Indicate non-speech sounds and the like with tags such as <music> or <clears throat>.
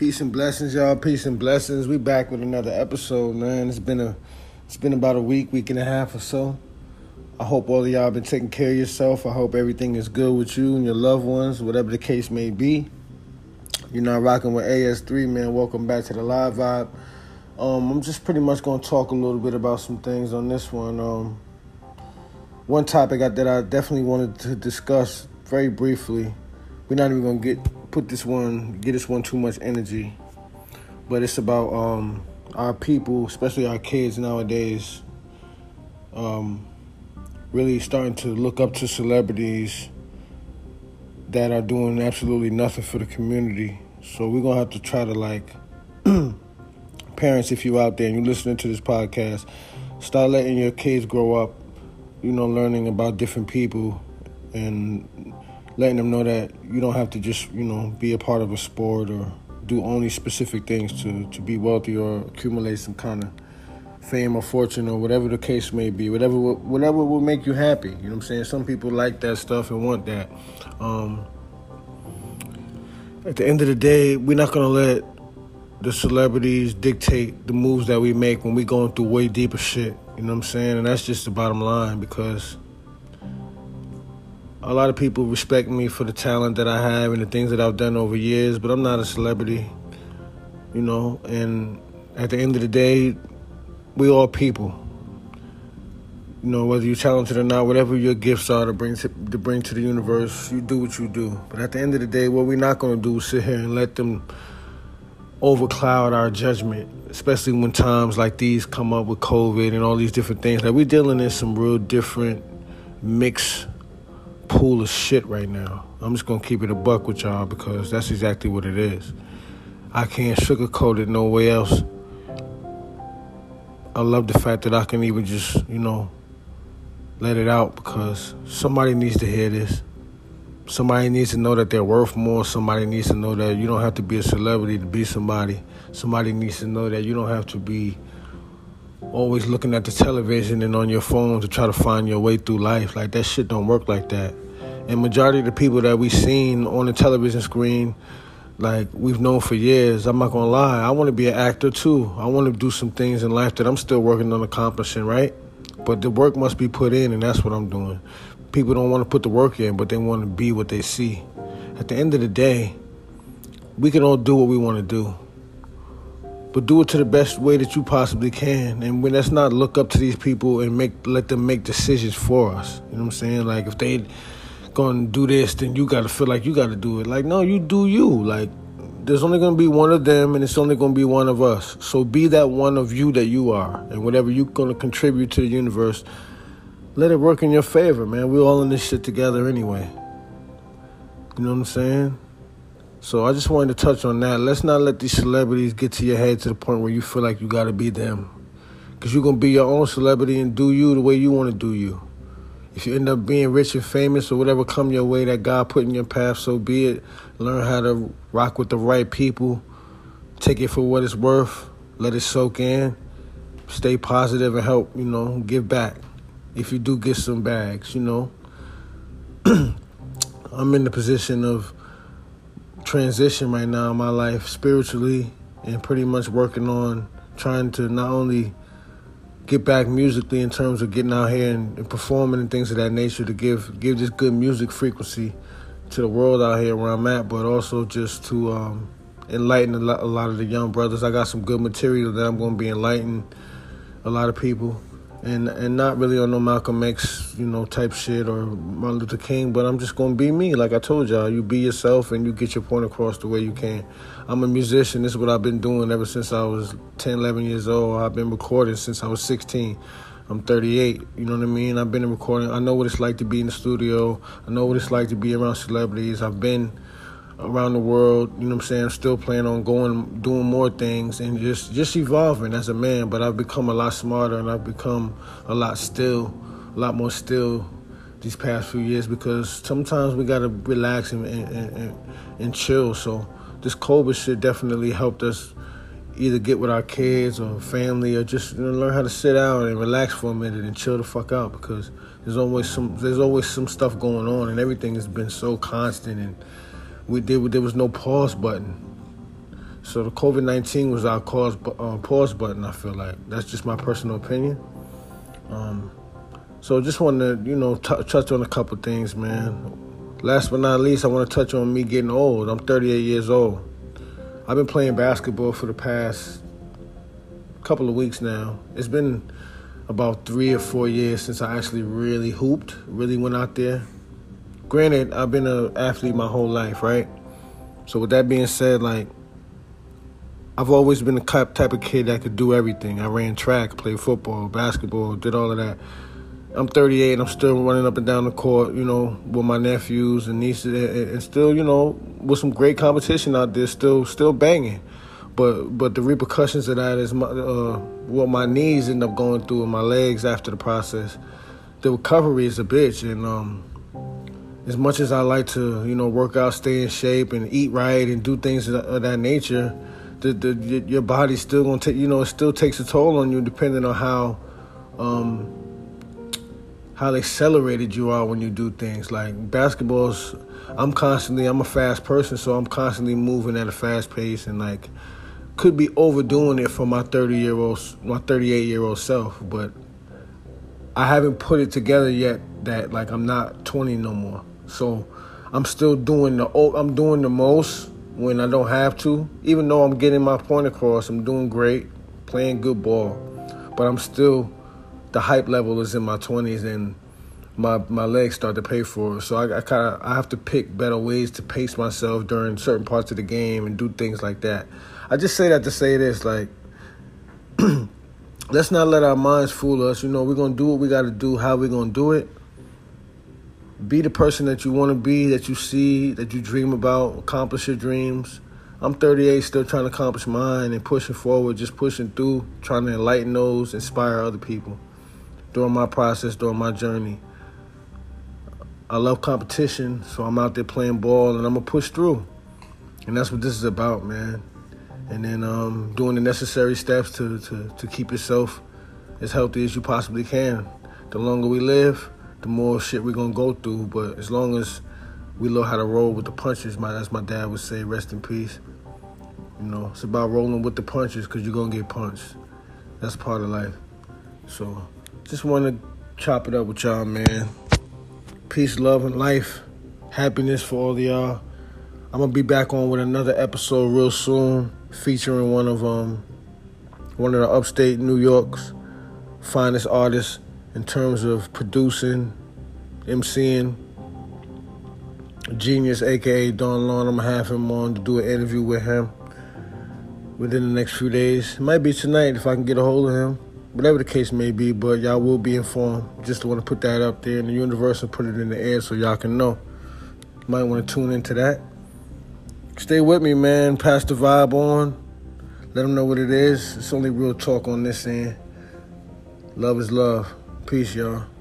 Peace and blessings, y'all. Peace and blessings. We back with another episode, man. It's been a it's been about a week, week and a half or so. I hope all of y'all been taking care of yourself. I hope everything is good with you and your loved ones, whatever the case may be. You're not rocking with AS3, man. Welcome back to the live vibe. Um, I'm just pretty much gonna talk a little bit about some things on this one. Um, one topic that I definitely wanted to discuss very briefly. We're not even gonna get put this one, get this one too much energy. But it's about um, our people, especially our kids nowadays, um, really starting to look up to celebrities that are doing absolutely nothing for the community. So we're gonna have to try to like, <clears throat> parents, if you're out there and you're listening to this podcast, start letting your kids grow up, you know, learning about different people and letting them know that you don't have to just you know be a part of a sport or do only specific things to to be wealthy or accumulate some kind of fame or fortune or whatever the case may be whatever whatever will make you happy. You know what i'm saying? Some people like that stuff and want that. Um, at the end of the day we're not going to let the celebrities dictate the moves that we make when we going through way deeper shit. You know what i'm saying? And that's just the bottom line because a lot of people respect me for the talent that I have and the things that I've done over years, but I'm not a celebrity, you know. And at the end of the day, we all people. You know, whether you're talented or not, whatever your gifts are to bring to, to bring to the universe, you do what you do. But at the end of the day, what we're not going to do is sit here and let them overcloud our judgment, especially when times like these come up with COVID and all these different things. Like we're dealing in some real different mix pool of shit right now. I'm just gonna keep it a buck with y'all because that's exactly what it is. I can't sugarcoat it no way else. I love the fact that I can even just, you know, let it out because somebody needs to hear this. Somebody needs to know that they're worth more. Somebody needs to know that you don't have to be a celebrity to be somebody. Somebody needs to know that you don't have to be always looking at the television and on your phone to try to find your way through life. Like that shit don't work like that. And majority of the people that we've seen on the television screen, like we've known for years, I'm not gonna lie, I wanna be an actor too. I wanna do some things in life that I'm still working on accomplishing, right? But the work must be put in and that's what I'm doing. People don't wanna put the work in, but they wanna be what they see. At the end of the day, we can all do what we wanna do but do it to the best way that you possibly can. And when that's not look up to these people and make let them make decisions for us. You know what I'm saying? Like if they gonna do this, then you gotta feel like you gotta do it. Like no, you do you. Like there's only gonna be one of them, and it's only gonna be one of us. So be that one of you that you are, and whatever you're gonna contribute to the universe, let it work in your favor, man. We're all in this shit together anyway. You know what I'm saying? So I just wanted to touch on that. Let's not let these celebrities get to your head to the point where you feel like you got to be them. Because you're going to be your own celebrity and do you the way you want to do you. If you end up being rich and famous or whatever come your way that God put in your path, so be it. Learn how to rock with the right people. Take it for what it's worth. Let it soak in. Stay positive and help, you know, give back. If you do get some bags, you know. <clears throat> I'm in the position of transition right now in my life spiritually and pretty much working on trying to not only get back musically in terms of getting out here and, and, performing and things of that nature to give give this good music frequency to the world out here where I'm at, but also just to um, enlighten a lot, a lot of the young brothers. I got some good material that I'm going to be enlightening a lot of people and and not really on no Malcolm X, you know, type shit or Martin Luther King, but I'm just gonna be me. Like I told y'all, you be yourself and you get your point across the way you can. I'm a musician. This is what I've been doing ever since I was 10, 11 years old. I've been recording since I was 16. I'm 38. You know what I mean? I've been recording. I know what it's like to be in the studio. I know what it's like to be around celebrities. I've been around the world. You know what I'm saying? Still planning on going, doing more things, and just just evolving as a man. But I've become a lot smarter, and I've become a lot still, a lot more still these past few years because sometimes we gotta relax and and, and, and chill. So this COVID shit definitely helped us either get with our kids or family or just you know, learn how to sit down and relax for a minute and chill the fuck out because there's always some there's always some stuff going on and everything has been so constant and we did there was no pause button. So the COVID nineteen was our cause uh, pause button. I feel like that's just my personal opinion. Um, so just want to you know t- touch on a couple things, man. Last but not least, I want to touch on me getting old. I'm 38 years old. I've been playing basketball for the past couple of weeks now. It's been about three or four years since I actually really hooped, really went out there. Granted, I've been an athlete my whole life, right? So with that being said, like I've always been the type of kid that could do everything. I ran track, played football, basketball, did all of that. I'm 38 and I'm still running up and down the court, you know, with my nephews and nieces, and still, you know, with some great competition out there, still, still banging. But, but the repercussions of that is my, uh, what my knees end up going through and my legs after the process. The recovery is a bitch, and um, as much as I like to, you know, work out, stay in shape, and eat right, and do things of that nature, the, the your body's still gonna take, you know, it still takes a toll on you depending on how, um, how accelerated you are when you do things. Like basketballs, I'm constantly, I'm a fast person, so I'm constantly moving at a fast pace, and like could be overdoing it for my 30 year old, my 38 year old self, but I haven't put it together yet that like I'm not 20 no more. So I'm still doing the I'm doing the most when I don't have to. Even though I'm getting my point across, I'm doing great, playing good ball, but I'm still the hype level is in my 20s and my my legs start to pay for it. So I, I kind of I have to pick better ways to pace myself during certain parts of the game and do things like that. I just say that to say this like. <clears throat> let's not let our minds fool us. You know, we're gonna do what we got to do. How we gonna do it? Be the person that you want to be, that you see, that you dream about. Accomplish your dreams. I'm 38, still trying to accomplish mine and pushing forward, just pushing through, trying to enlighten those, inspire other people during my process, during my journey. I love competition, so I'm out there playing ball and I'm gonna push through. And that's what this is about, man and then um, doing the necessary steps to, to, to keep yourself as healthy as you possibly can. The longer we live, the more shit we're gonna go through. But as long as we know how to roll with the punches, my as my dad would say, rest in peace. You know, it's about rolling with the punches because you're gonna get punched. That's part of life. So, just want to chop it up with y'all, man. Peace, love, and life. Happiness for all of y'all. I'm gonna be back on with another episode real soon featuring one of um one of the upstate New York's finest artists in terms of producing, MCing. Genius, aka Don Lawn. I'm gonna have him on to do an interview with him within the next few days. It might be tonight if I can get a hold of him. Whatever the case may be, but y'all will be informed. Just want to put that up there in the universe and put it in the air so y'all can know. Might want to tune into that. Stay with me, man. Pass the vibe on. Let them know what it is. It's only real talk on this end. Love is love. Peace, y'all.